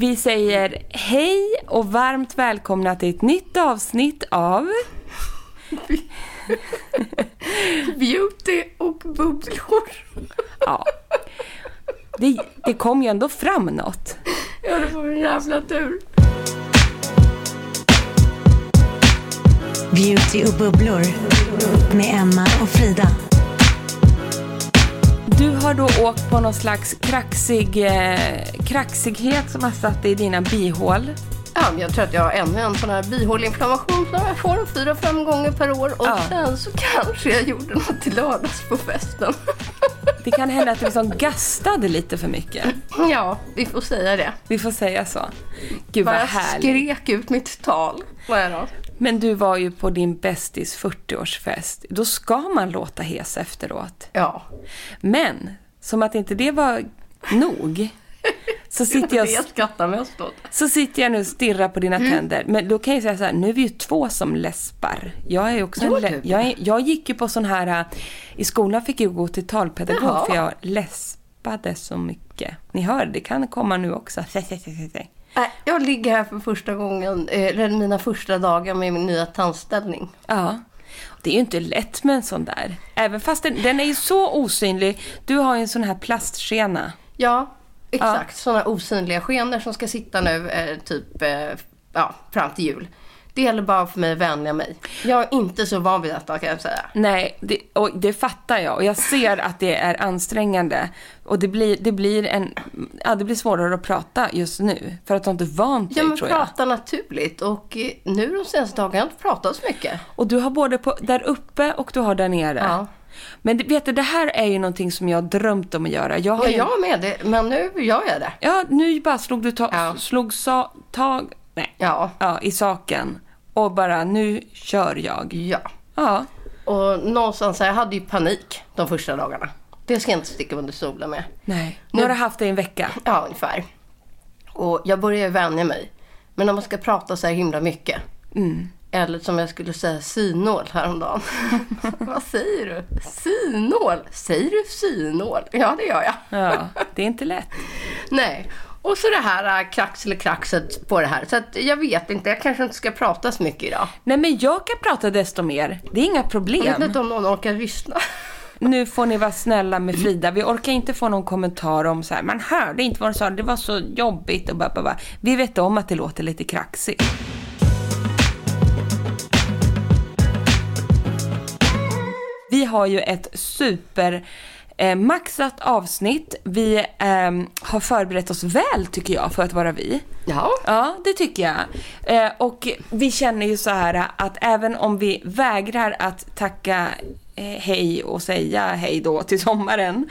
Vi säger hej och varmt välkomna till ett nytt avsnitt av Beauty och bubblor. Ja. Det, det kom ju ändå fram något. Ja, det var en jävla tur. Beauty och bubblor med Emma och Frida. Du har då åkt på någon slags kraxig, eh, kraxighet som har satt dig i dina bihål. Ja, men jag tror att jag har ännu en sån här bihåleinflammation som jag får fyra, fem gånger per år. Och Ja. sen så kanske jag gjorde något till lördags på festen. Det kan hända att du liksom gastade lite för mycket. ja, vi får säga det. Vi får säga så. Gud vad härligt. skrek ut mitt tal. Vad är det? Men du var ju på din bästis 40-årsfest. Då ska man låta hes efteråt. Ja, Men, som att inte det var nog, så sitter jag, jag skrattar mest åt. så sitter jag nu och stirrar på dina Mm. tänder. Men då kan jag säga så här, nu är vi ju två som läspar. Jag är också en lä- du? jag, är, jag gick ju på sån här, äh, i skolan fick jag gå till talpedagog Jaha. för jag läspade så mycket. Ni hör, det kan komma nu också. Nej, jag ligger här för första gången, eh, eller mina första dagar med min nya tandställning. Ja. Det är ju inte lätt med en sån där. Även fast den, den är ju så osynlig. Du har ju en sån här plastskena. Ja, exakt. Sådana osynliga skenor som ska sitta nu eh, typ eh, ja, fram till jul. Det gäller bara för mig att vänja mig. Jag är inte så van vid detta kan jag säga. Nej, det, och det fattar jag. Och jag ser att det är ansträngande. Och det blir, det blir, en, ja, det blir svårare att prata just nu. För att du inte vant dig, Ja, men tror jag. prata naturligt. Och eh, nu de senaste dagarna har jag inte pratat så mycket. Och du har både på, där uppe och du har där nere. Ja. Men vet du, det här är ju någonting som jag har drömt om att göra. Jag har Ja, ju, jag med det. Men nu gör jag det. ja, nu bara slog du ta, Ja. slog sa, tag nej, Ja. ja, i saken. Och bara, nu kör jag. Ja. Ja. Och någonstans, jag hade ju panik de första dagarna. Det ska jag inte sticka under stolen med. Nej. Nu har du haft det i en vecka. Ja, ungefär. Och jag börjar ju vänja mig. Men om man ska prata så här himla mycket. Mm. Eller som jag skulle säga synål häromdagen. Vad säger du? Synål? Säger du synål? Ja, det gör jag. Ja, det är inte lätt. Nej. Och så det här äh, kraxelkraxet på det här. Så jag vet inte, jag kanske inte ska prata så mycket idag. Nej, men jag kan prata desto mer. Det är inga Jag vet problem. inte om någon orkar lyssna. Nu får ni vara snälla med Frida. Vi orkar inte få någon kommentar om så här, man hörde inte vad hon sa, det var så jobbigt och bara, bara. Vi vet om att det låter lite kraxigt. Vi har ju ett super eh, maxat avsnitt. Vi ehm, har förberett oss väl tycker jag för att vara vi. Ja. Ja, det tycker jag. Eh, och vi känner ju så här att även om vi vägrar att tacka eh, hej och säga hej då till sommaren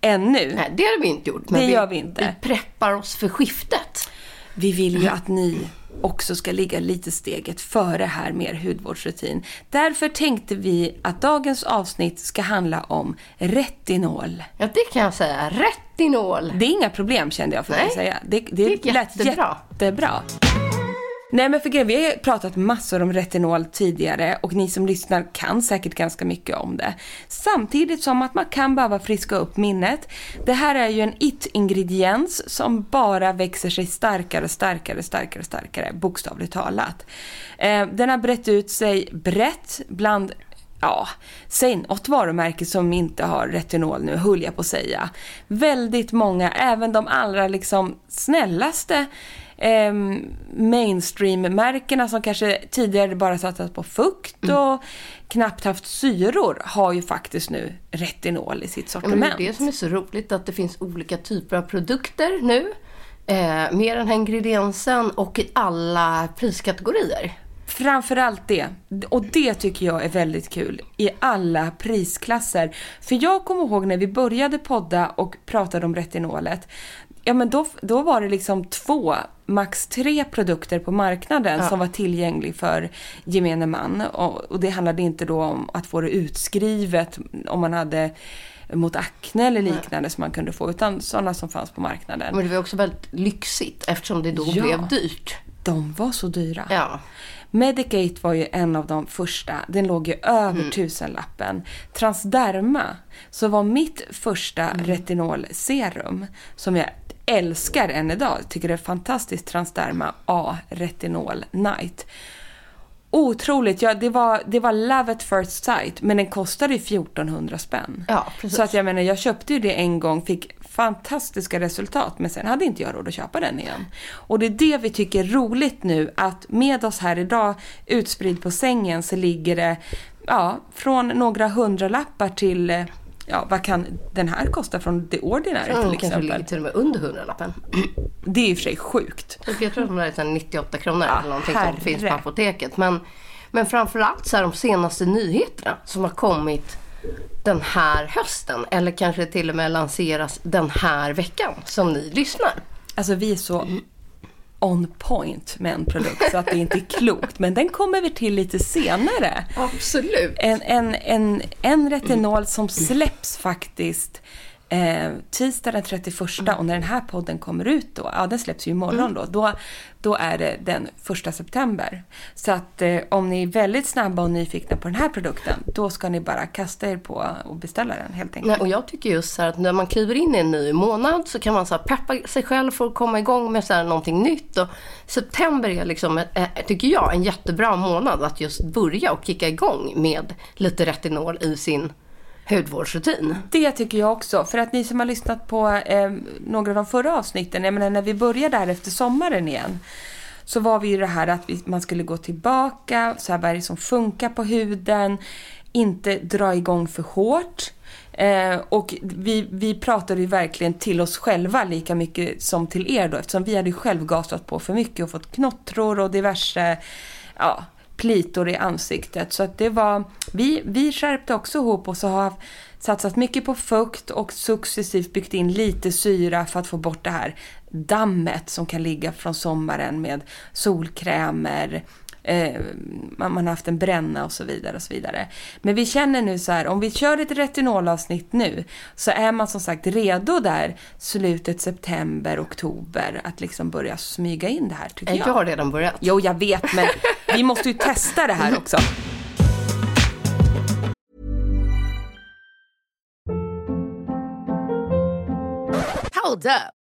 ännu. Nej, det har vi inte gjort. Men Det gör vi inte. Vi preppar oss för skiftet. Vi vill ju att ni också ska ligga lite steget före här med er hudvårdsrutin. Därför tänkte vi att dagens avsnitt ska handla om retinol. Ja, det kan jag säga. Retinol. Det är inga problem kände jag för att säga. Det, det, det lät jättebra. jättebra. Nej men för grejen, vi har pratat massor om retinol tidigare och ni som lyssnar kan säkert ganska mycket om det. Samtidigt som att man kan behöva friska upp minnet. Det här är ju en it-ingrediens som bara växer sig starkare, och starkare, starkare, starkare, bokstavligt talat. Eh, den har brett ut sig brett bland ja, säg något varumärke som inte har retinol nu, höll jag på att säga. Väldigt många, även de allra liksom snällaste eh, mainstream-märkena som kanske tidigare bara satsat på fukt och knappt haft syror har ju faktiskt nu retinol i sitt Ja, men det sortiment. är det som är så roligt, att det finns olika typer av produkter nu. Eh, med den här ingrediensen och i alla priskategorier. Framförallt det. Och det tycker jag är väldigt kul. I alla prisklasser. För jag kommer ihåg när vi började podda och pratade om retinolet. Ja men då, då var det liksom två, max tre produkter på marknaden som var tillgänglig för gemene man. Och, och det handlade inte då om att få det utskrivet om man hade mot akne eller liknande som man kunde få. Utan sådana som fanns på marknaden. Men det var också väldigt lyxigt eftersom det då Ja. blev dyrt. De var så dyra. Ja. Medicate var ju en av de första. Den låg ju över Mm. tusenlappen. Transderma, så var mitt första Mm. retinolserum som jag älskar än idag. Tycker det är fantastiskt Transderma A-retinol night. Otroligt, ja det var, det var love at first sight men den kostade ju 1400 spänn. Ja, precis. Så att jag menar jag köpte ju det en gång, fick fantastiska resultat men sen hade inte jag råd att köpa den igen. Och det är det vi tycker är roligt nu att med oss här idag utspridd på sängen så ligger det ja, från några hundralappar till eh, Ja, vad kan den här kosta från The Ordinary Mm, till kanske ligger exempel? till och med under hundralappen. Det är i och för sig sjukt. Jag tror att de där är så här 98 kronor Ja, eller någonting herre. som finns på apoteket. Men, men framförallt så är de senaste nyheterna som har kommit den här hösten. Eller kanske till och med lanseras den här veckan som ni lyssnar. Alltså vi är så on point med en produkt så att det inte är klokt. Men den kommer vi till lite senare. Absolut. En, en, en, en retinol som släpps faktiskt eh, tisdag den 31 och när den här podden kommer ut då, ja den släpps ju imorgon då, då, då är det den 1 september. Så att eh, om ni är väldigt snabba och nyfikna på den här produkten, då ska ni bara kasta er på och beställa den helt enkelt. Nej, och jag tycker just så här att när man kliver in i en ny månad så kan man så peppa sig själv för att komma igång med så här någonting nytt. Och september är liksom, eh, tycker jag, en jättebra månad att just börja och kicka igång med lite retinol i sin hudvårdsrutin. Det tycker jag också. För att ni som har lyssnat på eh, några av de förra avsnitten, jag menar när vi började där efter sommaren igen, så var vi ju det här att vi, man skulle gå tillbaka, så här, vad är det som funkar på huden, inte dra igång för hårt. Eh, och vi, vi pratade ju verkligen till oss själva lika mycket som till er då, eftersom vi hade ju själv gasat på för mycket och fått knottror och diverse, ja, plitor i ansiktet. Så att det var, vi, vi skärpte också ihop och så har satsat mycket på fukt och successivt byggt in lite syra för att få bort det här dammet som kan ligga från sommaren med solkrämer, eh, man man har haft en bränna och så vidare och så vidare. Men vi känner nu så här, om vi kör ett retinolavsnitt nu så är man som sagt redo där slutet september, oktober att liksom börja smyga in det här tycker jag. Jag har redan börjat. Jo, jag vet, men vi måste ju testa det här också. Hold up.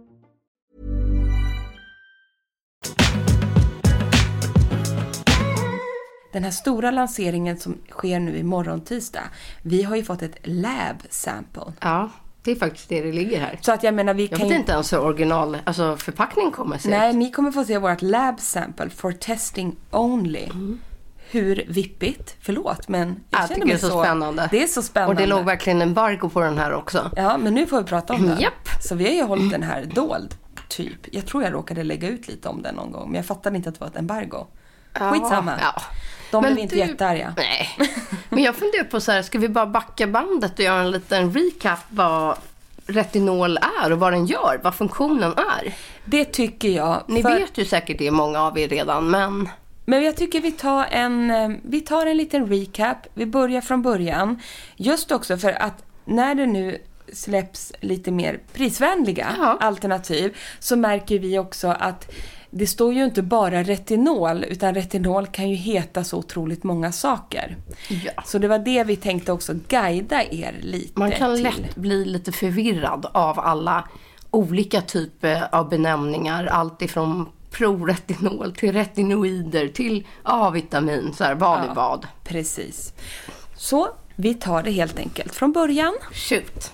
Den här stora lanseringen som sker nu imorgon tisdag, vi har ju fått ett lab sample. Ja, det är faktiskt det det ligger här. Så att jag menar, vi Jag kan vet ju... inte ens hur original, alltså förpackningen kommer se Nej, ut. ni kommer få se vårt lab sample for testing only. Hur vippigt? Förlåt, men jag Mm. Jag känner mig det är så, spännande. Det är så spännande. Och det låg verkligen embargo på den här också. Ja, men nu får vi prata om den. Japp. Så vi har ju hållit den här dold, typ. Jag tror jag råkade lägga ut lite om den någon gång, men jag fattade inte att det var ett embargo. Skitsamma. Ja. De Men blev inte du- jättearga. Nej. Men jag funderar på så här, ska vi bara backa bandet och göra en liten recap vad retinol är och vad den gör, vad funktionen är. Det tycker jag. Ni för- vet ju säkert det, många av er redan, men Men jag tycker vi tar en, eh, vi tar en liten recap. Vi börjar från början. Just också för att när det nu släpps lite mer prisvänliga Ja. alternativ så märker vi också att det står ju inte bara retinol, utan retinol kan ju heta så otroligt många saker. Ja. Så det var det vi tänkte också guida er lite Man kan till. lätt bli lite förvirrad av alla olika typer av benämningar. Allt ifrån proretinol till retinoider till A-vitamin. Så här, vad är vad? Precis. Så vi tar det helt enkelt från början. Shoot.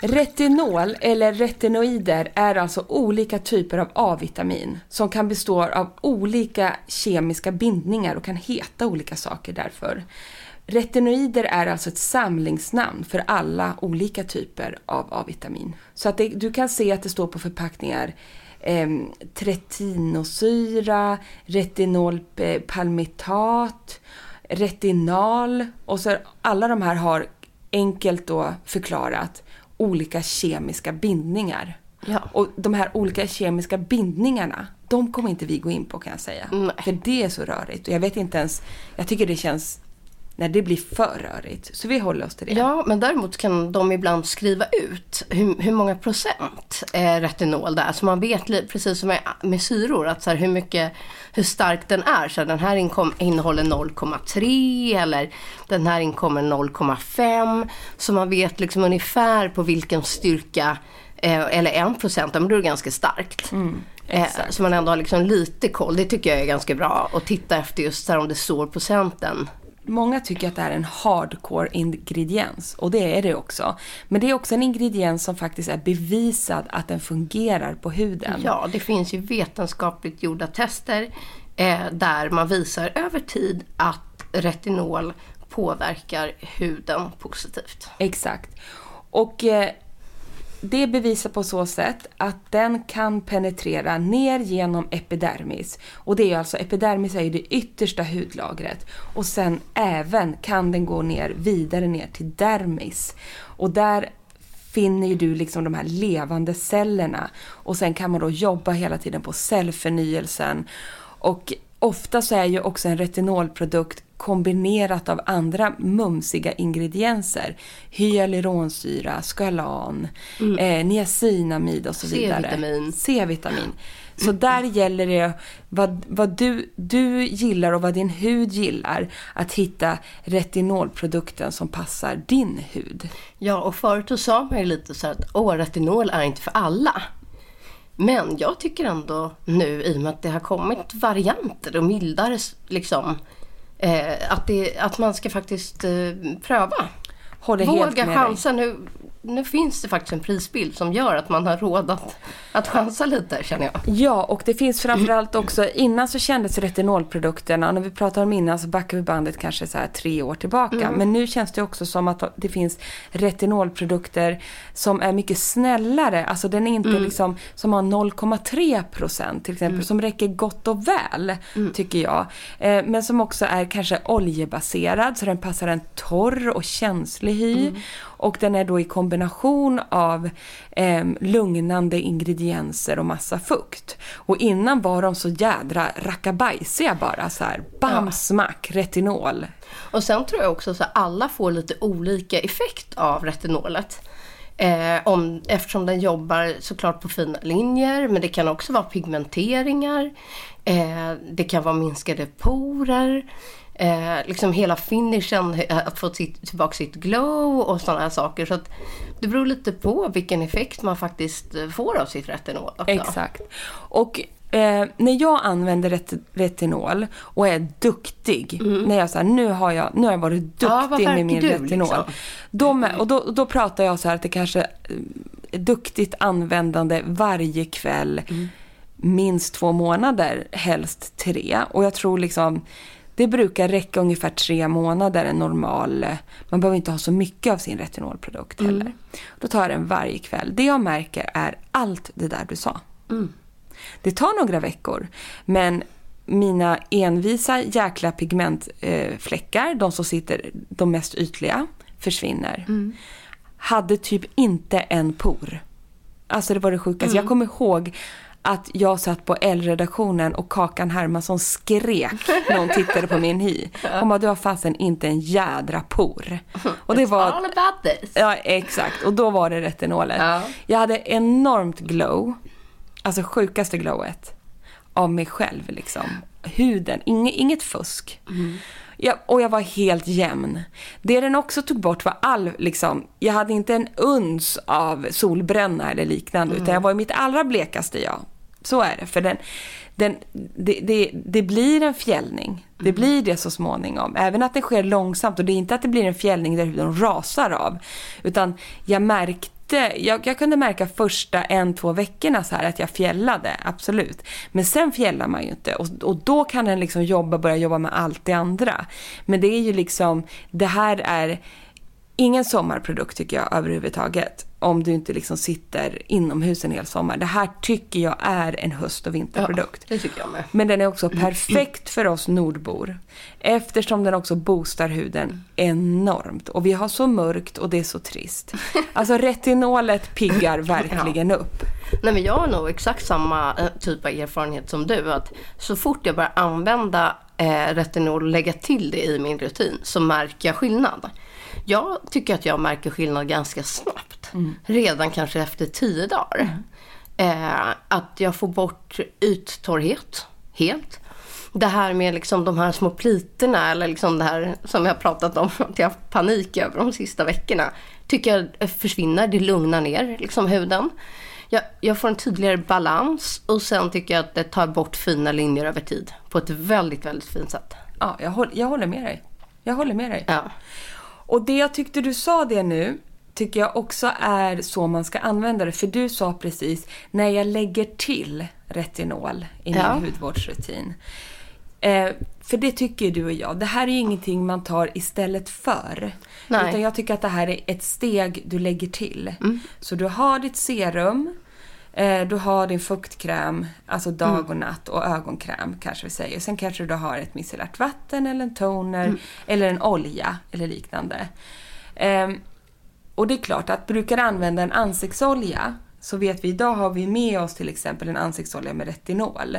Retinol eller retinoider är alltså olika typer av A-vitamin som kan bestå av olika kemiska bindningar och kan heta olika saker därför. Retinoider är alltså ett samlingsnamn för alla olika typer av A-vitamin. Så att det, du kan se att det står på förpackningar ehm, eh, tretinosyra, retinolpalmitat, retinal och så alla de här har enkelt då förklarat olika kemiska bindningar. Ja. Och de här olika kemiska bindningarna, de kommer inte vi gå in på kan jag säga. Nej. För det är så rörigt och jag vet inte ens, jag tycker det känns, när det blir för rörigt. Så vi håller oss till det. Ja, men däremot kan de ibland skriva ut hur, hur många procent eh, retinol det är. Så man vet precis som med, med syror, att så här, hur mycket, hur stark den är. Så här, den här inkom, innehåller 0,3 eller den här inkommer 0,5. Så man vet liksom ungefär på vilken styrka, eh, eller 1 procent, men då är det ganska starkt. Eh, så man ändå har liksom lite koll. Det tycker jag är ganska bra. att titta efter just här, om det står procenten. Många tycker att det är en hardcore ingrediens och det är det också. Men det är också en ingrediens som faktiskt är bevisad att den fungerar på huden. Ja, det finns ju vetenskapligt gjorda tester eh, där man visar över tid att retinol påverkar huden positivt. Exakt. Och eh, det är bevisat på så sätt att den kan penetrera ner genom epidermis. Och det är alltså, epidermis är ju det yttersta hudlagret. Och sen även kan den gå ner vidare ner till dermis. Och där finner ju du liksom de här levande cellerna. Och sen kan man då jobba hela tiden på cellförnyelsen. Och ofta så är ju också en retinolprodukt kombinerat av andra mumsiga ingredienser. Hyaluronsyra, skalan, eh, niacinamid och så vidare. C-vitamin. C-vitamin. Så där gäller det vad, vad du, du gillar och vad din hud gillar. Att hitta retinolprodukten som passar din hud. Ja, och förut så sa man ju lite så att åh, retinol är inte för alla. Men jag tycker ändå nu, i och med att det har kommit varianter och mildare liksom, eh, att, det, att man ska faktiskt eh, pröva. Håller Våga chansa. Nu, nu finns det faktiskt en prisbild som gör att man har råd att, att chansa lite, känner jag. Ja, och det finns framförallt också, innan så kändes retinolprodukterna, och när vi pratar om innan så backar vi bandet kanske så här tre år tillbaka. Men nu känns det också som att det finns retinolprodukter som är mycket snällare. Alltså den är inte liksom, som har 0,3 procent till exempel, som räcker gott och väl, tycker jag. Eh, men som också är kanske oljebaserad, så den passar en torr och känslig hy. Och den är då i kombination av eh, lugnande ingredienser och massa fukt. Och innan var de så jädra rackabajsiga bara så här. Bam, smack, retinol. Och sen tror jag också att alla får lite olika effekt av retinolet. Eh, om, eftersom den jobbar såklart på fina linjer, men det kan också vara pigmenteringar. Eh, det kan vara minskade porer. Eh, liksom hela finishen, eh, att få sitt, tillbaka sitt glow och sådana här saker. Så att det beror lite på vilken effekt man faktiskt eh, får av sitt retinol. Exakt. Och eh, när jag använder ret retinol och är duktig, när jag säger nu har jag, nu har jag varit duktig Mm. Ja, med min du, retinol. liksom? Med, och då, då pratar jag så här att det kanske eh, är duktigt användande varje kväll, Mm. minst två månader, helst tre. Och jag tror liksom det brukar räcka ungefär tre månader, en normal... eh, Man behöver inte ha så mycket av sin retinolprodukt Mm. heller. Då tar jag den varje kväll. Det jag märker är allt det där du sa. Det tar några veckor, men mina envisa jäkla pigmentfläckar, de som sitter de mest ytliga, försvinner. Hade typ inte en por. Alltså det var det sjukaste. Jag kommer ihåg att jag satt på L-redaktionen och Kakan Hermansson skrek när hon tittade på min hy. Hon bara, du har fasen inte en jädra por. Och det It's var... all about this. Ja, exakt. Och då var det retinolet. Ja. Jag hade enormt glow. Alltså sjukaste glowet. Av mig själv liksom. Huden, inget, inget fusk. Jag, och jag var helt jämn. Det den också tog bort var all, liksom, jag hade inte en uns av solbränna eller liknande. Utan jag var i mitt allra blekaste jag. Så är det. För den, den, det, det, det blir en fjällning. Det blir det så småningom. Även att det sker långsamt. Och det är inte att det blir en fjällning där huden rasar av. Utan jag märkte jag, jag kunde märka första en, två veckorna så här att jag fjällade, absolut. Men sen fjällar man ju inte och, och då kan den liksom jobba, börja jobba med allt det andra. Men det är ju liksom, det här är ingen sommarprodukt tycker jag överhuvudtaget. Om du inte liksom sitter inomhus en hel sommar. Det här tycker jag är en höst och vinterprodukt. det tycker jag med. Men den är också perfekt för oss nordbor. Eftersom den också boostar huden enormt. Och vi har så mörkt och det är så trist. Alltså retinolet piggar verkligen upp. Nej men jag har nog exakt samma eh, typ av erfarenhet som du. Att så fort jag börjar använda eh, retinol och lägga till det i min rutin så märker jag skillnad. Jag tycker att jag märker skillnad ganska snabbt. Redan kanske efter tio dagar. Eh, att jag får bort yttorrhet helt. Det här med liksom de här små plitorna eller liksom det här som jag har pratat om att jag har panik över de sista veckorna. Tycker jag försvinner, det lugnar ner liksom huden. Jag, jag får en tydligare balans och sen tycker jag att det tar bort fina linjer över tid. På ett väldigt, väldigt fint sätt. Ja, jag, håller, jag håller med dig. Jag håller med dig. Ja. Och det jag tyckte du sa det nu, tycker jag också är så man ska använda det. För du sa precis, när jag lägger till retinol i min Ja. hudvårdsrutin. Eh, för det tycker du och jag. Det här är ju ingenting man tar istället för. Nej. Utan jag tycker att det här är ett steg du lägger till. Mm. Så du har ditt serum, eh, du har din fuktkräm, alltså dag Mm. och natt och ögonkräm kanske vi säger. Sen kanske du har ett micellärt vatten eller en toner Mm. eller en olja eller liknande. Ehm, och det är klart att brukar du använda en ansiktsolja så vet vi idag har vi med oss till exempel en ansiktsolja med retinol.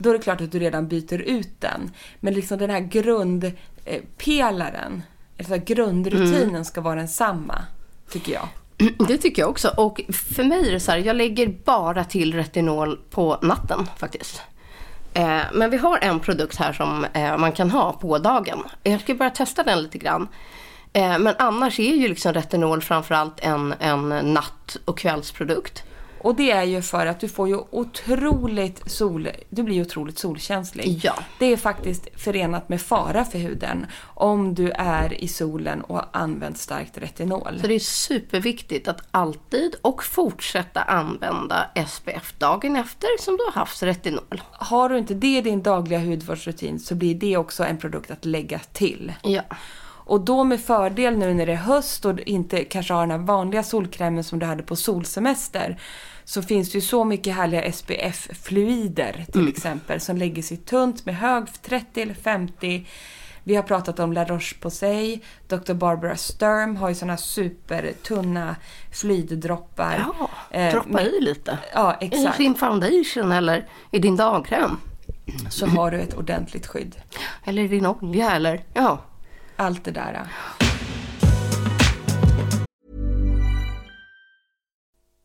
Då är det klart att du redan byter ut den. Men liksom den här grundpelaren, eller så här grundrutinen ska vara densamma, tycker jag. Det tycker jag också. Och för mig är det så här, jag lägger bara till retinol på natten faktiskt. Eh, men vi har en produkt här som eh, man kan ha på dagen. Jag ska bara testa den lite grann. Eh, men annars är ju liksom retinol framförallt en, en natt och kvällsprodukt. Och det är ju för att du får ju otroligt sol... Du blir otroligt solkänslig. Ja. Det är faktiskt förenat med fara för huden om du är i solen och använder starkt retinol. Så det är superviktigt att alltid och fortsätta använda SPF dagen efter som du har haft retinol. Har du inte det i din dagliga hudvårdsrutin så blir det också en produkt att lägga till. Ja. Och då med fördel nu när det är höst och inte kanske har den här vanliga solkrämen som du hade på solsemester. Så finns det ju så mycket härliga SPF-fluider till exempel som lägger sig tunt med hög 30 eller 50. Vi har pratat om La Roche-Posay. Dr. Barbara Sturm har ju såna supertunna fluiddroppar. Ja, Eh, droppa i lite. Ja, I exakt. din foundation eller i din dagkräm. Så har du ett ordentligt skydd. Eller i din olja eller ja. Allt det där.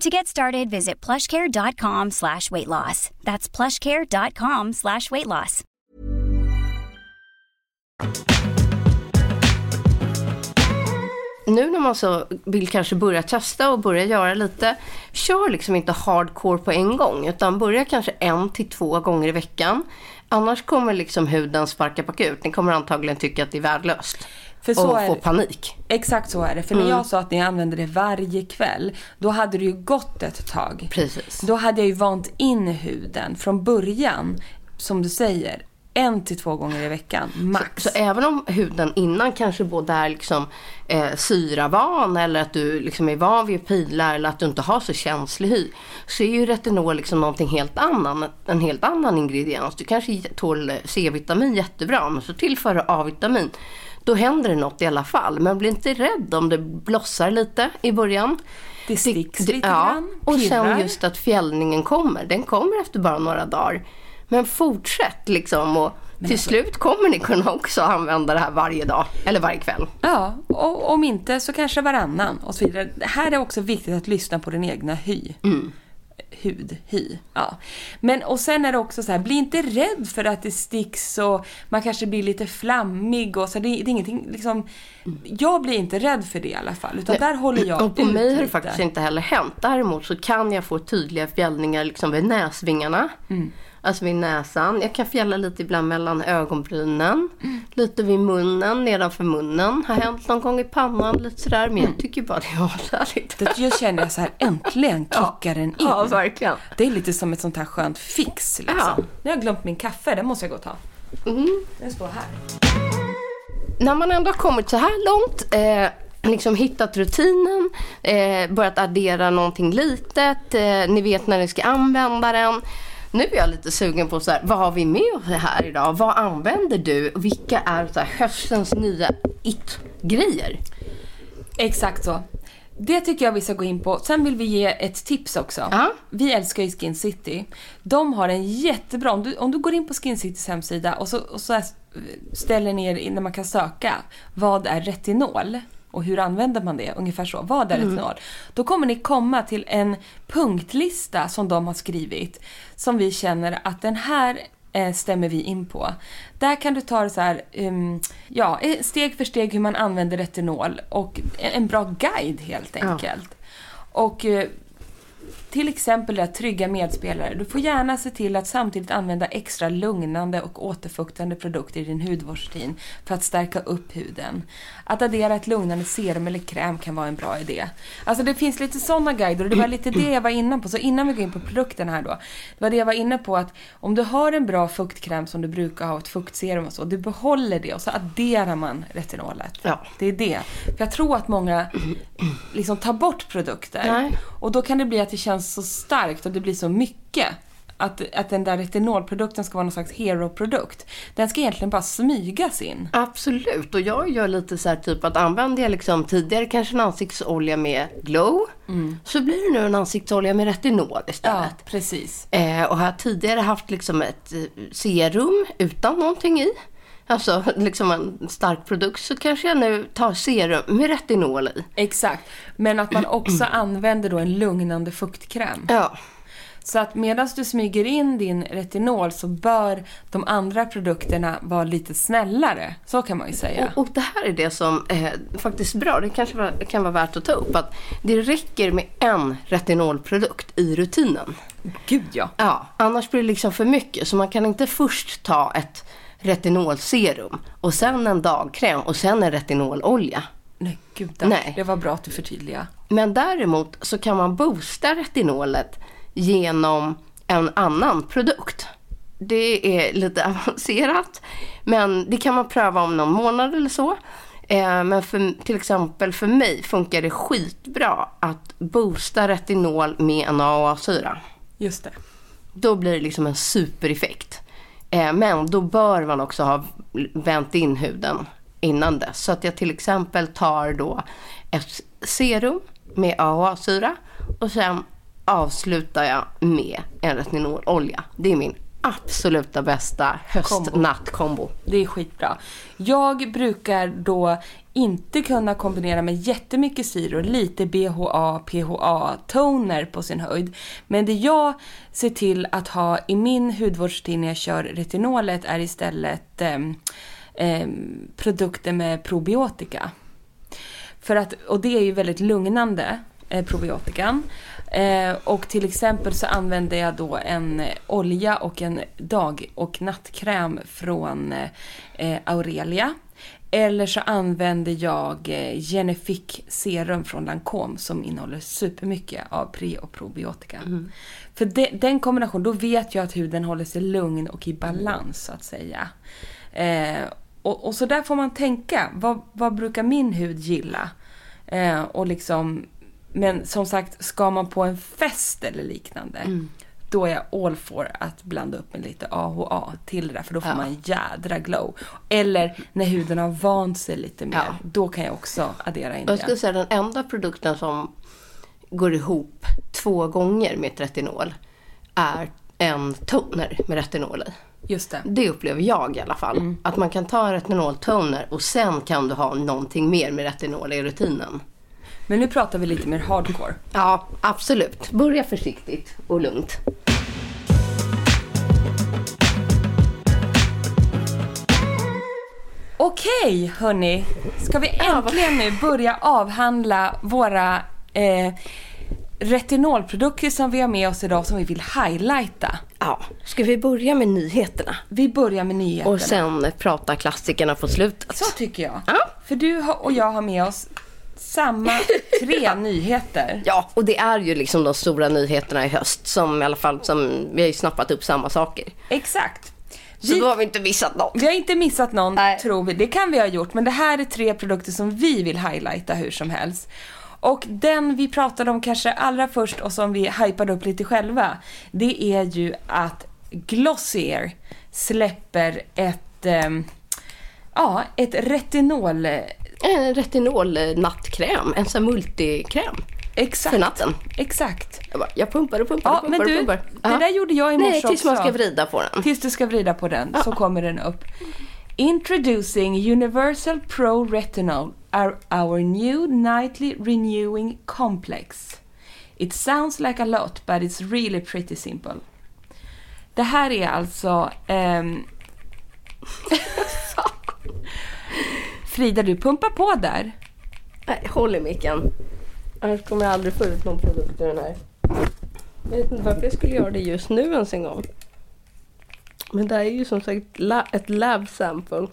To get started, visit plushcare.com slash weight loss. That's plushcare.com slash weight loss. Nu när man så vill kanske börja testa och börja göra lite, kör liksom inte hardcore på en gång, utan börja kanske en till två gånger i veckan. Annars kommer liksom huden sparka bakut. Ni kommer antagligen tycka att det är värdelöst. För så och är få det. panik. Exakt så är det. För Mm. när jag sa att ni använde det varje kväll, då hade det ju gått ett tag. Precis. Då hade jag ju vant in huden från början, som du säger, en till två gånger i veckan, max. Så även om huden innan kanske både är liksom, eh, syravan eller att du liksom är van vid pilar eller att du inte har så känslig hy. Så är ju retinol liksom någonting helt annan, en helt annan ingrediens. Du kanske tål C-vitamin jättebra men så tillför du A-vitamin. Då händer det något i alla fall. Men bli inte rädd om det blossar lite i början. Det sticks lite ja, grann, Och sen just att fjällningen kommer. Den kommer efter bara några dagar. Men fortsätt liksom och till alltså- slut kommer ni kunna också använda det här varje dag. Eller varje kväll. Ja, och om inte så kanske varannan och så vidare. Det här är också viktigt att lyssna på den egna hy. Hud, hy. Ja. Men och sen är det också så här, bli inte rädd för att det sticks och man kanske blir lite flammig och så. Det, det är ingenting liksom, jag blir inte rädd för det i alla fall. Utan där håller jag Och på ut mig har det faktiskt inte heller hänt. Däremot så kan jag få tydliga fjällningar liksom vid näsvingarna. Mm. Alltså vid näsan. Jag kan fjälla lite ibland mellan ögonbrynen. Mm. Lite vid munnen, nedanför munnen. Har hänt någon gång i pannan, lite sådär. Men jag tycker bara det är ashärligt. Det jag känner jag så här, äntligen kickar den in. Ja, verkligen. Det är lite som ett sånt här skönt fix liksom. Ja. Nu har jag glömt min kaffe, den måste jag gå och ta. Mm. Den står här. När man ändå har kommit så här långt, eh, liksom hittat rutinen, eh, börjat addera någonting litet, eh, ni vet när ni ska använda den. Nu är jag lite sugen på så här, vad har vi med oss här idag? Vad använder du? Vilka är så här, höstens nya it-grejer? Exakt så. Det tycker jag vi ska gå in på. Sen vill vi ge ett tips också. Ja. Vi älskar ju Skin City. De har en jättebra, om du, om du går in på Skin Citys hemsida och så, och så ställer ner när man kan söka, vad är retinol? Och hur använder man det? Ungefär så. Vad är retinol? Då kommer ni komma till en punktlista som de har skrivit. Som vi känner att den här eh, stämmer vi in på. Där kan du ta det så här, um, ja, steg för steg hur man använder retinol och en, bra guide helt enkelt. Och eh, till exempel att trygga medspelare. Du får gärna se till att samtidigt använda extra lugnande och återfuktande produkter i din hudvårdsrutin för att stärka upp huden. Att addera ett lugnande serum eller kräm kan vara en bra idé. Alltså det finns lite sådana guider och det var lite det jag var inne på. Så innan vi går in på produkten här då. Det var det jag var inne på att om du har en bra fuktkräm som du brukar ha, ett fuktserum och så. Du behåller det och så adderar man retinolet. Ja. Det är det. För jag tror att många liksom tar bort produkter. Nej. Och då kan det bli att det känns så starkt och det blir så mycket. Att, att den där retinolprodukten ska vara någon slags hero-produkt. Den ska egentligen bara smygas in. Absolut, och jag gör lite så här typ att använder jag liksom tidigare kanske en ansiktsolja med glow. Så blir det nu en ansiktsolja med retinol Ja, istället. precis. Eh, och har jag tidigare haft liksom ett eh, serum utan någonting i. Alltså liksom en stark produkt så kanske jag nu tar serum med retinol i. Exakt. Men att man också använder då en lugnande fuktkräm. Ja, Så att medan du smyger in din retinol så bör de andra produkterna vara lite snällare. Så kan man ju säga. Och, och det här är det som är faktiskt bra, det kanske var, kan vara värt att ta upp. Att det räcker med en retinolprodukt i rutinen. Gud ja. Ja, annars blir det liksom för mycket. Så man kan inte först ta ett retinolserum och sen en dagkräm och sen en retinololja. Nej, gud. Nej. Det var bra att du förtydligade. Men däremot så kan man boosta retinolet genom en annan produkt. Det är lite avancerat, men det kan man pröva om någon månad eller så. Eh, Men för, till exempel för mig funkar det skitbra att boosta retinol med en AHA-syra. Just det. Då blir det liksom en supereffekt. Eh, Men då bör man också ha vänt in huden innan dess. Så att jag till exempel tar då ett serum med AHA-syra och sen avslutar jag med en retinololja. Det är min absoluta bästa höst-natt-kombo. Det är skitbra. Jag brukar då inte kunna kombinera med jättemycket syror, lite BHA, PHA-toner på sin höjd. Men det jag ser till att ha i min hudvårdstid när jag kör retinolet är istället ehm, ehm, produkter med probiotika. För att, och det är ju väldigt lugnande, eh, probiotikan. Eh, och till exempel så använder jag då en eh, olja och en dag och nattkräm från eh, Aurelia. Eller så använder jag eh, Genefic serum från Lancome som innehåller supermycket av pre och probiotika. För de, den kombinationen, då vet jag att huden håller sig lugn och i balans så att säga. Eh, och, och så där får man tänka. Vad, vad brukar min hud gilla? Eh, och liksom, men som sagt, ska man på en fest eller liknande, då är jag all for att blanda upp med lite AHA till det där, för då får Ja. man en jädra glow. Eller när huden har vant sig lite mer, Ja. då kan jag också addera in Jag det. skulle säga den enda produkten som går ihop två gånger med ett retinol är en toner med retinol i. Just det. Det upplever jag i alla fall. Att man kan ta en retinoltoner och sen kan du ha någonting mer med retinol i rutinen. Men nu pratar vi lite mer hardcore. Ja, absolut. Börja försiktigt och lugnt. Okej, hörni. Ska vi äntligen nu börja avhandla våra eh, retinolprodukter som vi har med oss idag som vi vill highlighta? Ja, ska vi börja med nyheterna? Vi börjar med nyheterna. Och sen prata klassikerna på slutet. Så tycker jag. Ja. För du och jag har med oss samma tre nyheter. Ja, och det är ju liksom de stora nyheterna i höst som i alla fall, som vi har ju snappat upp samma saker. Exakt. Så Vi- då har vi inte missat något. Vi har inte missat någon, Nej. tror vi. Det kan vi ha gjort, men det här är tre produkter som vi vill highlighta hur som helst. Och den vi pratade om kanske allra först och som vi hypade upp lite själva, det är ju att Glossier släpper ett, ehm, ja, ett retinol... En retinol-nattkräm, en sån här multikräm Exakt. för natten. Exakt. Jag, bara, jag pumpar och pumpar Ja, och pumpar men du, och pumpar. det Ja. där gjorde jag i morse Nej, tills man ska vrida på den. Tills du ska vrida på den så kommer den upp. Introducing Universal Pro Retinol, our, our new nightly renewing complex. It sounds like a lot but it's really pretty simple. Det här är alltså... ehm, Frida, du pumpar på där. Nej, håll i micken. Annars kommer jag aldrig få ut någon produkt ur den här. Jag vet inte varför jag skulle göra det just nu ens en gång. Men det här är ju som sagt la- ett lab sample.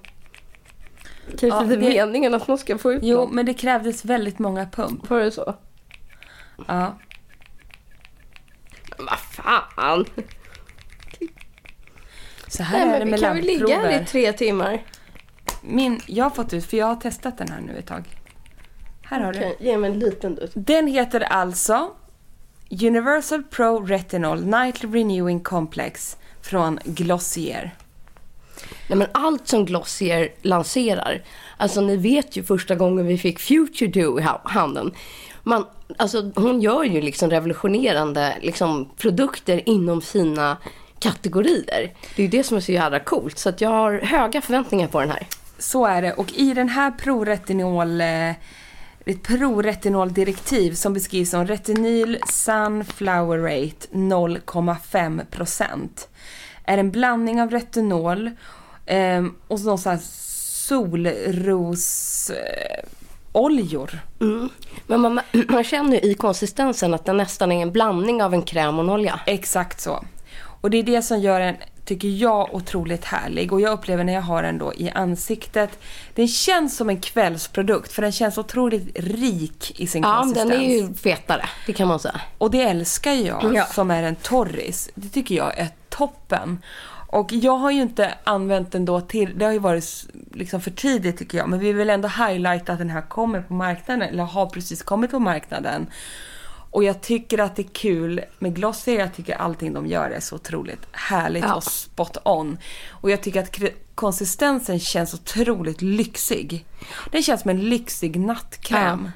Kanske Ja, inte det- meningen att man ska få ut Jo, något. men det krävdes väldigt många pump. Var det så? Ja. Men vad fan! Så här Nej, är det men vi med kan väl ligga här i tre timmar. Min, jag har fått ut, för jag har testat den här nu ett tag. Här har du. Okej, ge mig en liten dutt. Den heter alltså Universal Pro Retinol Nightly Renewing Complex från Glossier. Nej men allt som Glossier lanserar, alltså ni vet ju första gången vi fick Future Dew i ha- handen. Man, alltså hon gör ju liksom revolutionerande liksom, produkter inom sina kategorier. Det är ju det som är så jävla coolt. Så jag har höga förväntningar på den här. Så är det. Och i den här Pro Retinol eh, det ett pro-retinoldirektiv som beskrivs som Retinil Sunflower Rate 0,5 procent. Är en blandning av retinol eh, och någon sån här solrosoljor. Mm. Men man, man känner ju i konsistensen att den nästan är en blandning av en kräm och en olja. Exakt så. Och det är det som gör den, tycker jag, otroligt härlig. Och jag upplever när jag har den då i ansiktet, den känns som en kvällsprodukt för den känns otroligt rik i sin Ja, konsistens. den är ju fetare, det kan man säga. Och det älskar jag Ja. som är en torris. Det tycker jag är toppen. Och jag har ju inte använt den då till, det har ju varit liksom för tidigt tycker jag, men vi vill ändå highlighta att den här kommer på marknaden, eller har precis kommit på marknaden. Och jag tycker att det är kul med Glossier, jag tycker allting de gör är så otroligt härligt Ja. och spot on. Och jag tycker att konsistensen känns otroligt lyxig. Den känns som en lyxig nattkräm.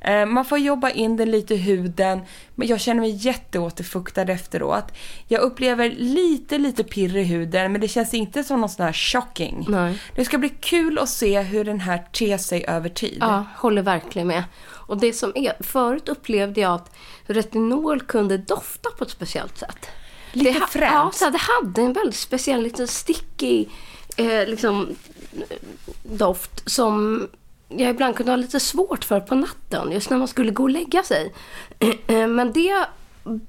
Eh, Man får jobba in den lite i huden, men jag känner mig jätteåterfuktad efteråt. Jag upplever lite, lite pirr i huden, men det känns inte som någon sån här shocking. Nej. Det ska bli kul att se hur den här ter sig över tid. Ja, håller verkligen med. Och det som är, förut upplevde jag att retinol kunde dofta på ett speciellt sätt. Lite det, fränt. Ja, så det hade en väldigt speciell liten sticky eh, liksom, eh, doft som jag ibland kunde ha lite svårt för på natten, just när man skulle gå och lägga sig. Men det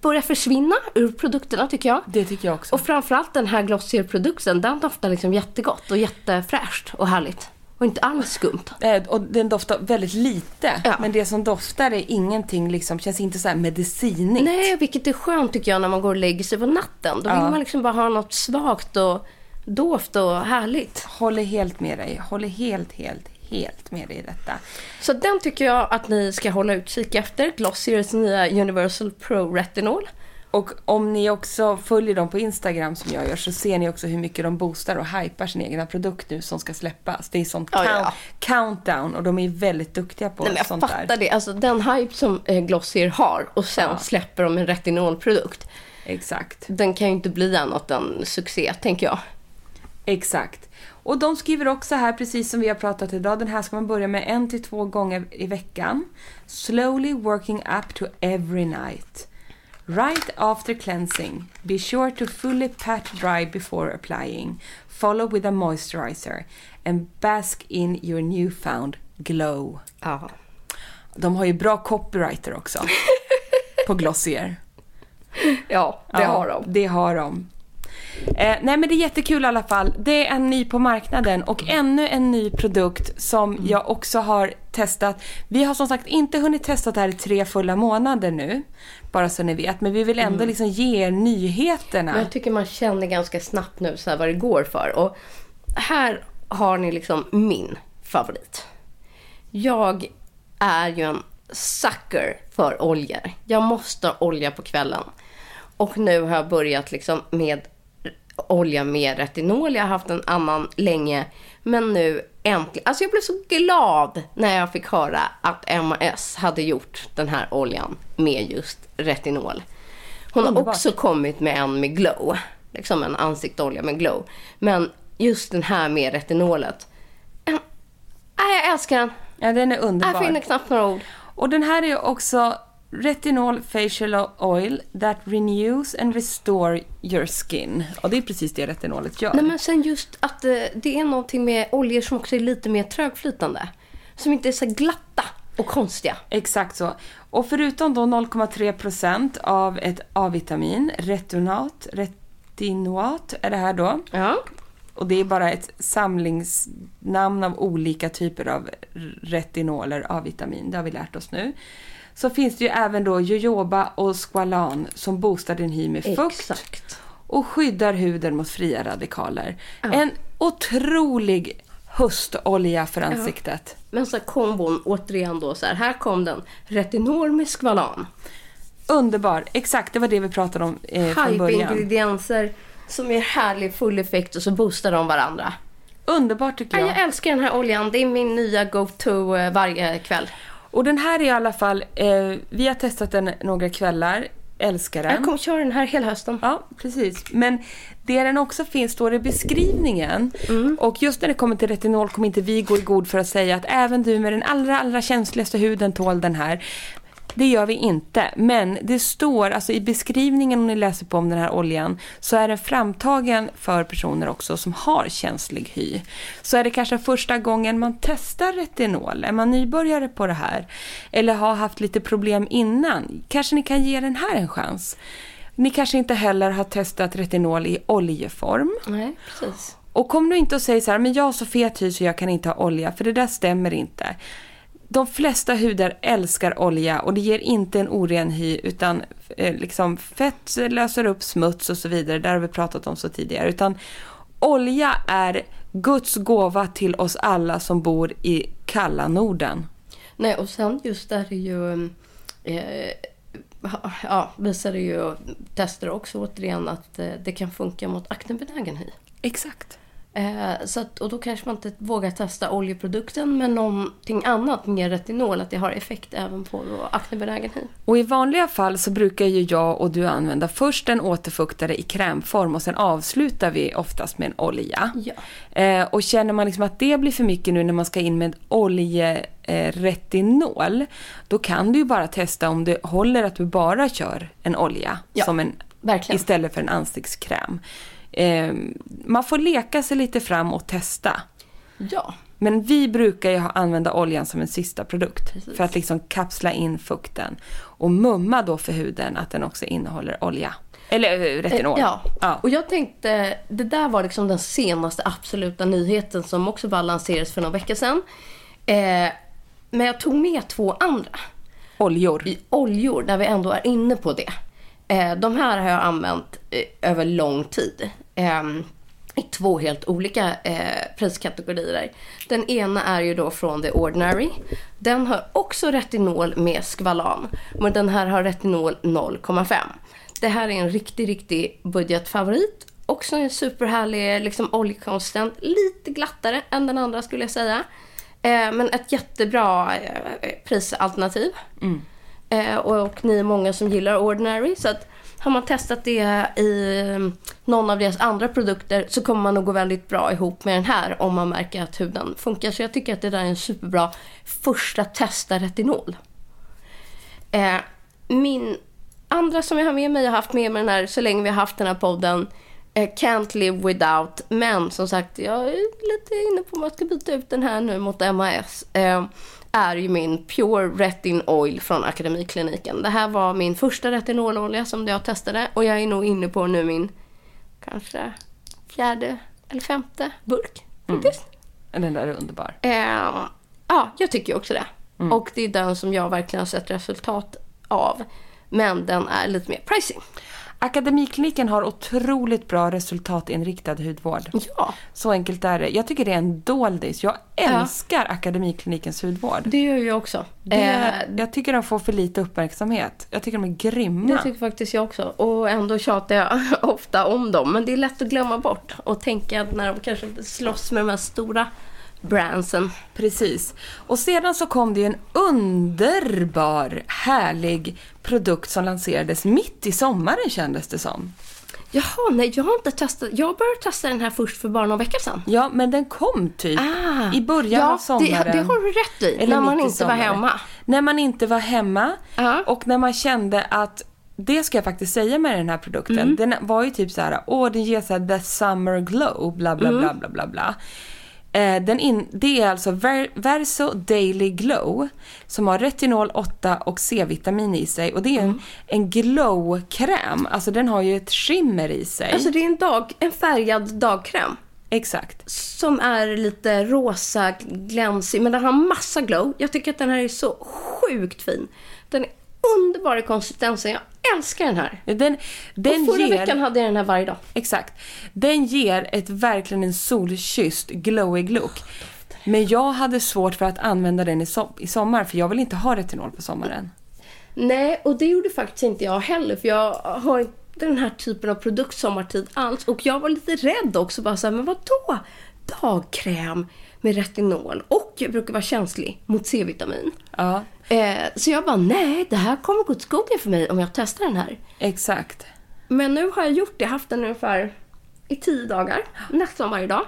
börjar försvinna ur produkterna tycker jag. Det tycker jag också. Och framförallt den här Glossier-produkten, den doftar liksom jättegott och jättefräscht och härligt. Och inte alls skumt. Eh, Och den doftar väldigt lite, Ja. men det som doftar är ingenting, liksom, känns inte så här medicinigt. Nej, vilket är skönt tycker jag när man går och lägger sig på natten. Då vill Ja. man liksom bara ha något svagt och dovt och härligt. Håller helt med dig. Håller helt, helt, helt med dig i detta. Så den tycker jag att ni ska hålla utkik efter. Glossiers nya Universal Pro Retinol. Och om ni också följer dem på Instagram som jag gör så ser ni också hur mycket de boostar och hypar sin egna produkt nu som ska släppas. Det är sånt Ja, count- ja. countdown och de är väldigt duktiga på Nej, men jag sånt fattar där. det. Alltså den hype som eh, Glossier har och sen Ja. släpper de en retinolprodukt. Exakt. Den kan ju inte bli annat än succé, tänker jag. Exakt. Och de skriver också här, precis som vi har pratat idag, den här ska man börja med en till två gånger i veckan. Slowly working up to every night. Right after cleansing, be sure to fully pat dry before applying. Follow with a moisturizer and bask in your newfound glow. Ja. De har ju bra copywriter också. på Glossier. Ja, det Ja, har de. Det har de. Eh, nej men det är jättekul i alla fall. Det är en ny på marknaden och ännu en ny produkt som jag också har testat. Vi har som sagt inte hunnit testa det här i tre fulla månader nu. Bara så ni vet. Men vi vill ändå liksom ge er nyheterna. Men jag tycker man känner ganska snabbt nu så här vad det går för. Och här har ni liksom min favorit. Jag är ju en sucker för oljor. Jag måste ha olja på kvällen. Och nu har jag börjat liksom med olja med retinol. Jag har haft en annan länge. Men nu äntligen. Alltså jag blev så glad när jag fick höra att MAS hade gjort den här oljan med just retinol. Hon har Underbart. också kommit med en med glow. Liksom en ansiktsolja med glow. Men just den här med retinolet. Nej, jag älskar den. Ja, den är Jag underbar. finner knappt några ord. Och den här är ju också Retinol Facial Oil that renews and restore your skin. Och det är precis det retinolet gör. Nej men sen just att eh, det är någonting med oljor som också är lite mer trögflytande. Som inte är så glatta och konstiga. Exakt så. Och förutom då 0,3% av ett A-vitamin, retinat, retinoat är det här då. Ja. Och det är bara ett samlingsnamn av olika typer av retinoler, A-vitamin. Det har vi lärt oss nu. Så finns det ju även då jojoba och squalan som boostar din hy med fukt Exakt. och skyddar huden mot fria radikaler. En otrolig höstolja för ansiktet. Men så kombon, återigen då så här. Här kom den. Retinol med skvalan. Underbar! Exakt, det var det vi pratade om eh, från början. Hype-ingredienser som ger härlig full effekt och så boostar de varandra. Underbart tycker Ja. jag. Jag älskar den här oljan. Det är min nya go-to eh, varje kväll. Och den här är i alla fall, eh, vi har testat den några kvällar. älskar den. Jag kommer köra den här hela hösten. Ja, precis. Men det den också finns står i beskrivningen. Mm. Och just när det kommer till retinol kommer inte vi gå i god för att säga att även du med den allra, allra känsligaste huden tål den här. Det gör vi inte. Men det står, alltså i beskrivningen om ni läser på om den här oljan, så är den framtagen för personer också som har känslig hy. Så är det kanske första gången man testar retinol, är man nybörjare på det här, eller har haft lite problem innan, kanske ni kan ge den här en chans. Ni kanske inte heller har testat retinol i oljeform. Nej, precis. Och kom nu inte och säg så här, men jag har så fet hy så jag kan inte ha olja, för det där stämmer inte. De flesta hudar älskar olja och det ger inte en oren hy utan eh, liksom fett löser upp smuts och så vidare. Där har vi pratat om så tidigare. Utan olja är Guds gåva till oss alla som bor i kalla Norden. Nej, och sen just där är ju... Eh, ja, visar det ju tester också återigen att eh, det kan funka mot aknebenägen hy. Exakt. Eh, så att, och då kanske man inte vågar testa oljeprodukten med någonting annat, mer retinol, att det har effekt även på då aknebenägen hy. Och i vanliga fall så brukar ju jag och du använda först en återfuktare i krämform och sen avslutar vi oftast med en olja. Ja. Eh, och känner man liksom att det blir för mycket nu när man ska in med oljeretinol, då kan du ju bara testa om det håller att du bara kör en olja Ja, som en, verkligen. istället för en ansiktskräm. Eh, man får leka sig lite fram och testa. Ja. Men vi brukar ju använda oljan som en sista produkt Precis. för att liksom kapsla in fukten och mumma då för huden att den också innehåller olja. Eller eh, retinol. Eh, Ja. ja. och jag tänkte, det där var liksom den senaste absoluta nyheten som också bara lanserades för några veckor sedan. Eh, men jag tog med två andra. Oljor. I oljor, där vi ändå är inne på det. Eh, de här har jag använt eh, över lång tid. Eh, I två helt olika eh, priskategorier. Den ena är ju då från The Ordinary. Den har också retinol med skvalan. Men den här har retinol 0,5. Det här är en riktig, riktig budgetfavorit. Också en superhärlig liksom, oljekonsistent. Lite glattare än den andra skulle jag säga. Eh, men ett jättebra eh, prisalternativ. Eh, och, och ni är många som gillar Ordinary. Så att har man testat det i mm, någon av deras andra produkter så kommer man nog gå väldigt bra ihop med den här om man märker att huden funkar. Så jag tycker att det där är en superbra första testa retinol. Eh, min andra som jag har med mig, jag har haft med mig den här så länge vi har haft den här podden, eh, Can't live without. Men som sagt, jag är lite inne på om jag ska byta ut den här nu mot MAS. Eh, är ju min Pure Retin Oil från Akademikliniken. Det här var min första retinololja som jag testade och jag är nog inne på nu min kanske fjärde eller femte burk. faktiskt. Den där är underbar. Eh, ja, jag tycker också det. Och det är den som jag verkligen har sett resultat av. Men den är lite mer pricey. Akademikliniken har otroligt bra resultatinriktad hudvård. Ja, Så enkelt är det. Jag tycker det är en doldis. Jag älskar Akademiklinikens hudvård. det gör jag också. Det, Eh, jag tycker de får för lite uppmärksamhet. Jag tycker de är grymma. det tycker faktiskt jag också. Och ändå tjatar jag ofta om dem. Men det är lätt att glömma bort. Och tänka att när de kanske slåss med de här stora brandsen. Precis. Och sedan så kom det ju en underbar, härlig produkt som lanserades mitt i sommaren kändes det som. Jaha, nej jag har inte testat. Jag började testa den här först för bara några veckor sedan. Ja, men den kom typ Ah. i början Ja, av sommaren. det- det har du rätt i, Eller när man inte var sommaren. hemma. När man inte var hemma Ja. och när man kände att det ska jag faktiskt säga med den här produkten. Mm. Den var ju typ så här, åh den ger så här the summer glow, bla bla Mm. bla bla bla bla. Eh, den in, det är alltså Ver, Verso Daily Glow som har retinol 8 och C-vitamin i sig och det är Mm. en, en glow-kräm, alltså den har ju ett skimmer i sig. Alltså det är en, dag, en färgad dagkräm. Exakt. Som är lite rosa, glänsig, men den har massa glow. Jag tycker att den här är så sjukt fin. Den är underbar i konsistensen. Jag älskar den här. Den, den och förra ger... veckan hade jag den här varje dag. Exakt. Den ger ett verkligen en solkysst glowig look. Men jag hade svårt för att använda den i, so- i sommar för jag vill inte ha retinol på sommaren. Nej, och det gjorde faktiskt inte jag heller. För jag har inte den här typen av produkt sommartid alls. Och jag var lite rädd också. Bara så här, men vadå? Dagkräm med retinol och jag brukar vara känslig mot C-vitamin. Ja, Eh, så jag bara, nej, det här kommer gå åt skogen för mig om jag testar den här. exakt. Men nu har jag gjort det, haft den ungefär i tio dagar, nästan varje dag.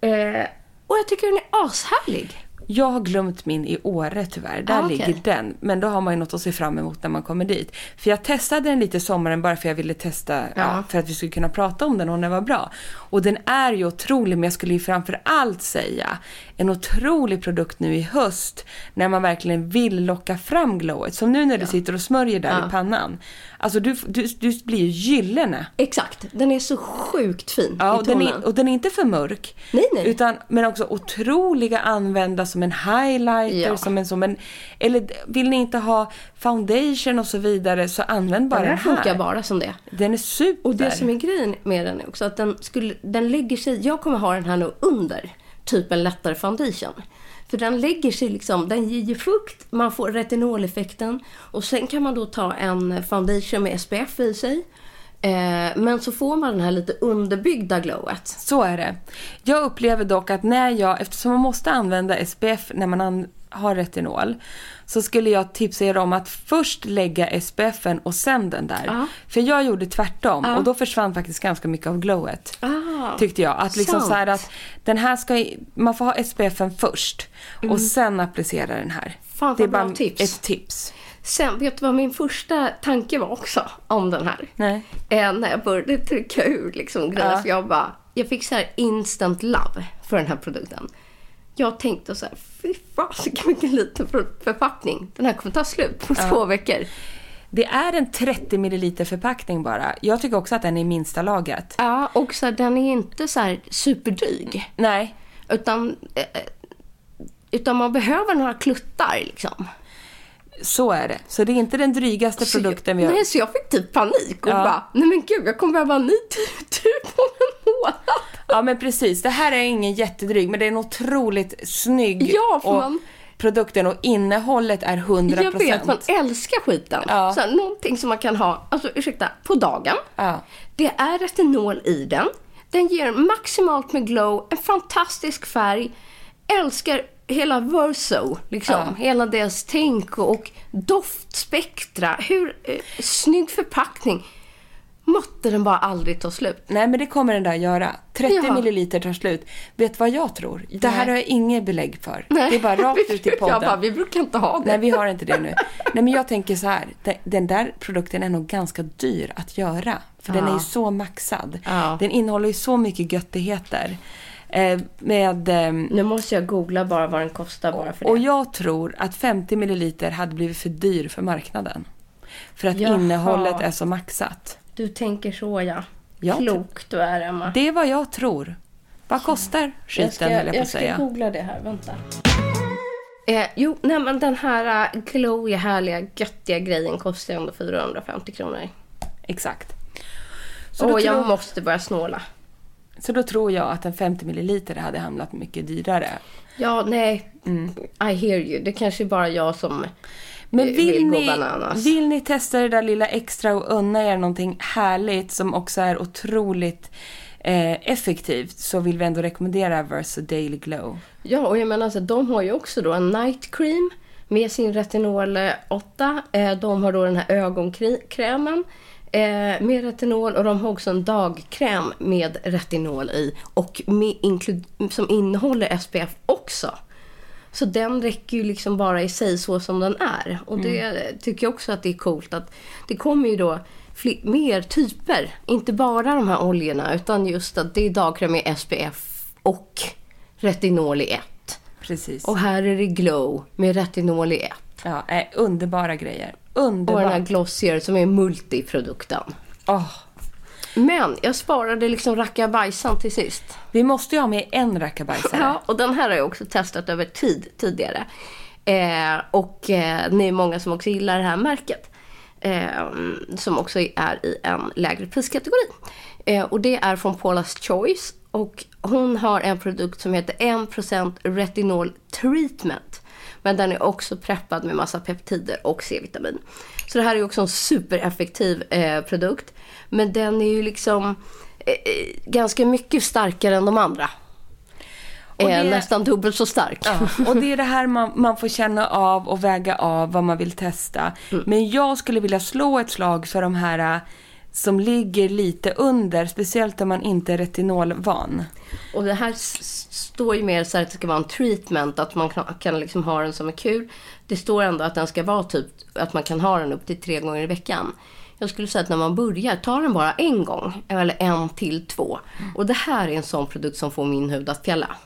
Eh, och jag tycker den är ashärlig. Jag har glömt min i Åre tyvärr. Där Ah, okej. ligger den. Men då har man ju något att se fram emot när man kommer dit. För jag testade den lite i sommaren bara för jag ville testa, ja. Ja. för att vi skulle kunna prata om den och den var bra. Och den är ju otrolig, men jag skulle ju framför allt säga en otrolig produkt nu i höst när man verkligen vill locka fram glowet. Som nu när du sitter och smörjer där Ja. i pannan. Alltså du, du, du blir ju gyllene. Exakt, den är så sjukt fin Ja, i och den, tonen. är, och den är inte för mörk. Nej, nej. Utan, men också otroliga använda som en highlighter, Ja. som en, som en... Eller vill ni inte ha foundation och så vidare så använd bara den den här här. funkar bara som det. Den är super. Och det som är grejen med den är också att den, skulle, den lägger sig, jag kommer ha den här nu under typ en lättare foundation. För den lägger sig liksom, den ger ju fukt, man får retinoleffekten och sen kan man då ta en foundation med SPF i sig. Eh, men så får man den här lite underbyggda glowet. Så är det. Jag upplever dock att när jag, eftersom man måste använda SPF när man an, har retinol, så skulle jag tipsa er om att först lägga SPFen och sen den där. Ja. För jag gjorde tvärtom Ja. och då försvann faktiskt ganska mycket av glowet. Ah, Tyckte jag. Att liksom sant. så här att den här ska, man får ha SPFen först Mm. och sen applicera den här. Fan, det är bara tips. ett tips. Sen, vet du vad min första tanke var också om den här? Nej. Eh, när jag började trycka ur liksom grejer. Ja. Jag bara, jag fick så här instant love för den här produkten. Jag tänkte så här, fy fasiken vilken liten för- förpackning. Den här kommer ta slut på två veckor. Det är en 30 ml förpackning bara. Jag tycker också att den är i minsta laget. Ja, och så här, den är inte så här superdryg. Nej, Utan, eh, utan man behöver några kluttar liksom. Så är det. Så det är inte den drygaste Så produkten vi har. nej, så jag fick typ panik och Ja. bara, nej men gud jag kommer behöva en ny tur på en månad. Ja men precis, det här är ingen jättedryg men det är en otroligt snygg Ja, för och man- produkten och innehållet är 100%. Jag vet, man älskar skiten. Ja. Så här, någonting som man kan ha, alltså ursäkta, på dagen. Ja. Det är retinol i den. Den ger maximalt med glow, en fantastisk färg. Älskar hela Verso, liksom. Ja. Hela deras tänk och doftspektra. Hur eh, snygg förpackning. Måtte den bara aldrig ta slut. Nej men det kommer den där göra. 30 Ja. milliliter tar slut. Vet du vad jag tror? Det här Nej. har jag inget belägg för. Det är bara rakt ut i podden. Jag bara, vi brukar inte ha det. Nej, vi har inte det nu. Nej, men jag tänker så här. den- där produkten är nog ganska dyr att göra. För den är ju så maxad. Ja. Den innehåller ju så mycket göttigheter. Eh, med... ehm, Nu måste jag googla bara vad den kostar bara för och det. jag tror att 50 milliliter hade blivit för dyr för marknaden. För att Jaha. innehållet är så maxat. Du tänker så ja. Jag Klok du är Emma. Det är vad jag tror. Vad kostar skiten, jag ska, jag jag ska säga. googla det här, vänta. Eh, jo, nej men den här uh, glowy, härliga, göttiga grejen kostar ändå 450 kronor. Exakt. Så Och jag måste börja snåla. Så då tror jag att en 50 milliliter hade hamnat mycket dyrare. Ja, nej. Mm. I hear you. Det kanske är bara jag som Men eh, vill, gå ni, vill ni testa det där lilla extra och unna er någonting härligt som också är otroligt eh, effektivt så vill vi ändå rekommendera Versa Daily Glow. Ja, och jag menar så de har ju också då en night cream med sin retinol 8. Eh, de har då den här ögonkrämen eh, med retinol och de har också en dagkräm med retinol i och med som innehåller SPF också. Så den räcker ju liksom bara i sig så som den är. Och det tycker jag också att det är coolt att det kommer ju då mer typer. Inte bara de här oljorna utan just att det är dagkräm med SPF och retinol i ett. Precis. Och här är det glow med retinol i ett. ja, eh, underbara grejer. Och den här. Glossier som är multiprodukten. Åh, Men jag sparade liksom rackabajsan till sist. vi måste ju ha med en rackabajsare. Ja, och den här har jag också testat över tid tidigare. Eh, och eh, ni är många som också gillar det här märket. Eh, som också är i en lägre priskategori. Eh, och det är från Paula's Choice. Och hon har en produkt som heter 1% retinol treatment. Men den är också preppad med massa peptider och C-vitamin. Så det här är också en supereffektiv eh, produkt. Men den är ju liksom eh, eh, ganska mycket starkare än de andra. Och är det- nästan dubbelt så stark. Ja, och det är det här man, man får känna av och väga av vad man vill testa. Men jag skulle vilja slå ett slag för de här äh, som ligger lite under, speciellt om man inte är retinolvan. Och det här står ju mer så här att det ska vara en treatment, att man kan liksom ha den som en kur. Det står ändå att den ska vara typ, att man kan ha den upp till tre gånger i veckan. Jag skulle säga att när man börjar, ta den bara en gång, eller en till två. Och det här är en sån produkt som får min hud att fjälla.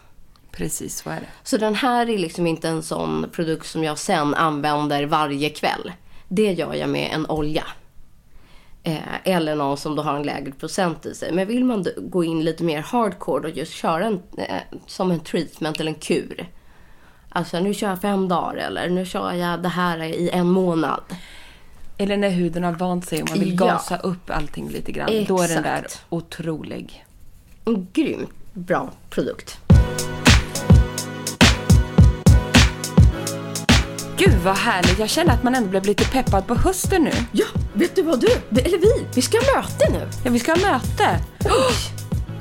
Precis, så är det. Så den här är liksom inte en sån produkt som jag sen använder varje kväll. Det gör jag med en olja. Eh, eller någon som då har en lägre procent i sig. Men vill man gå in lite mer hardcore och just köra en, eh, som en treatment eller en kur. Alltså nu kör jag fem dagar eller nu kör jag det här i en månad. Eller när huden har vant sig och man vill Ja. gasa upp allting lite grann. Då är den där Exakt. otrolig. En grymt bra produkt. Gud vad härligt. Jag känner att man ändå blev lite peppad på hösten nu. Ja, vet du vad du? Eller vi, vi ska ha möte nu. Ja, vi ska ha möte.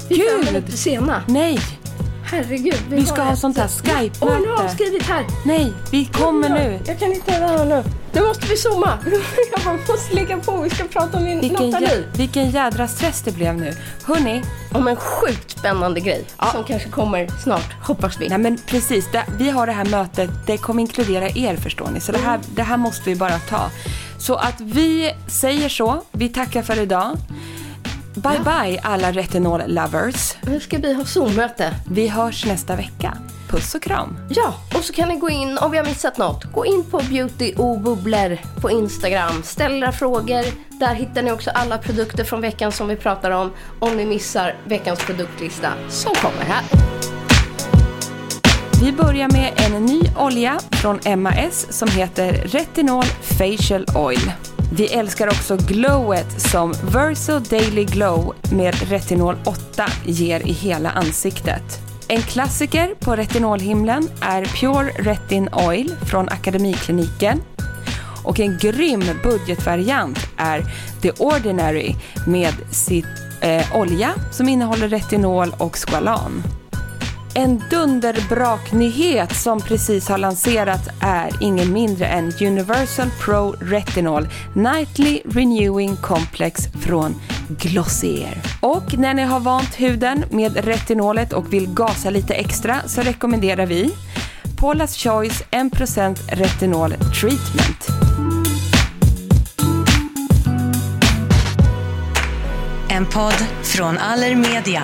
Vi är fem minuter sena. Nej, Herregud. vi ska har ha ett- sånt här Oj, nu har jag Skype-möte. skrivit här. Nej, vi kommer nu. Jag kan inte höra nu. Nu måste vi zooma. Jag bara måste lägga på. Vi ska prata om min Vilken, Nathalie. vilken jädra stress det blev nu. Hörni, Om en sjukt spännande grej. Som kanske kommer snart, hoppas vi. nej men precis. Det, vi har det här mötet. Det kommer inkludera er förstår ni. Så det här, det här måste vi bara ta. Så att vi säger så. Vi tackar för idag. Bye bye alla retinol lovers. Nu ska vi ha Zoom-möte. Vi hörs nästa vecka. Puss och kram. Ja, och så kan ni gå in, om vi har missat något, gå in på Beauty och bubblor på Instagram. Ställ era frågor. Där hittar ni också alla produkter från veckan som vi pratar om. Om ni missar veckans produktlista som kommer här. Vi börjar med en ny olja från MAS som heter Retinol Facial Oil. Vi älskar också glowet som Verso Daily Glow med Retinol 8 ger i hela ansiktet. En klassiker på retinolhimlen är Pure Retin Oil från Akademikliniken. Och en grym budgetvariant är The Ordinary med sitt eh, olja som innehåller retinol och squalan. En dunderbraknyhet som precis har lanserats är ingen mindre än Universal Pro Retinol Nightly Renewing Complex från Glossier. Och när ni har vant huden med retinolet och vill gasa lite extra så rekommenderar vi Paula's Choice 1% Retinol Treatment. En podd från Allermedia.